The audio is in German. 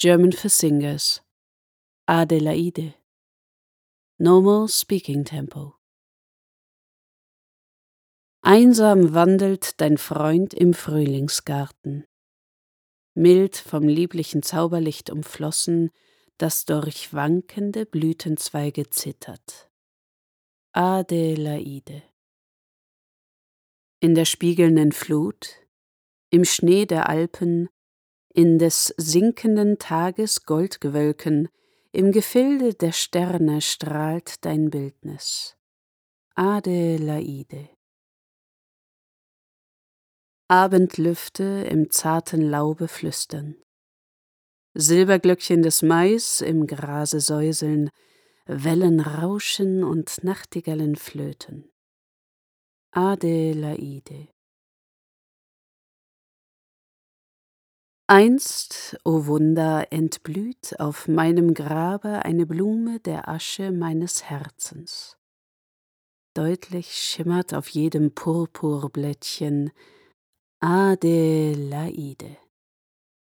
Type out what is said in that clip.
German for Singers. Adelaide. Normal Speaking Tempo. Einsam wandelt dein Freund im Frühlingsgarten, mild vom lieblichen Zauberlicht umflossen, das durch wankende Blütenzweige zittert. Adelaide. In der spiegelnden Flut, im Schnee der Alpen, in des sinkenden Tages Goldgewölken, im Gefilde der Sterne strahlt dein Bildnis. Adelaide. Abendlüfte im zarten Laube flüstern. Silberglöckchen des Mais im Grase säuseln, Wellen rauschen und Nachtigallen flöten. Adelaide. Einst, o oh Wunder, entblüht auf meinem Grabe eine Blume der Asche meines Herzens. Deutlich schimmert auf jedem Purpurblättchen Adelaide.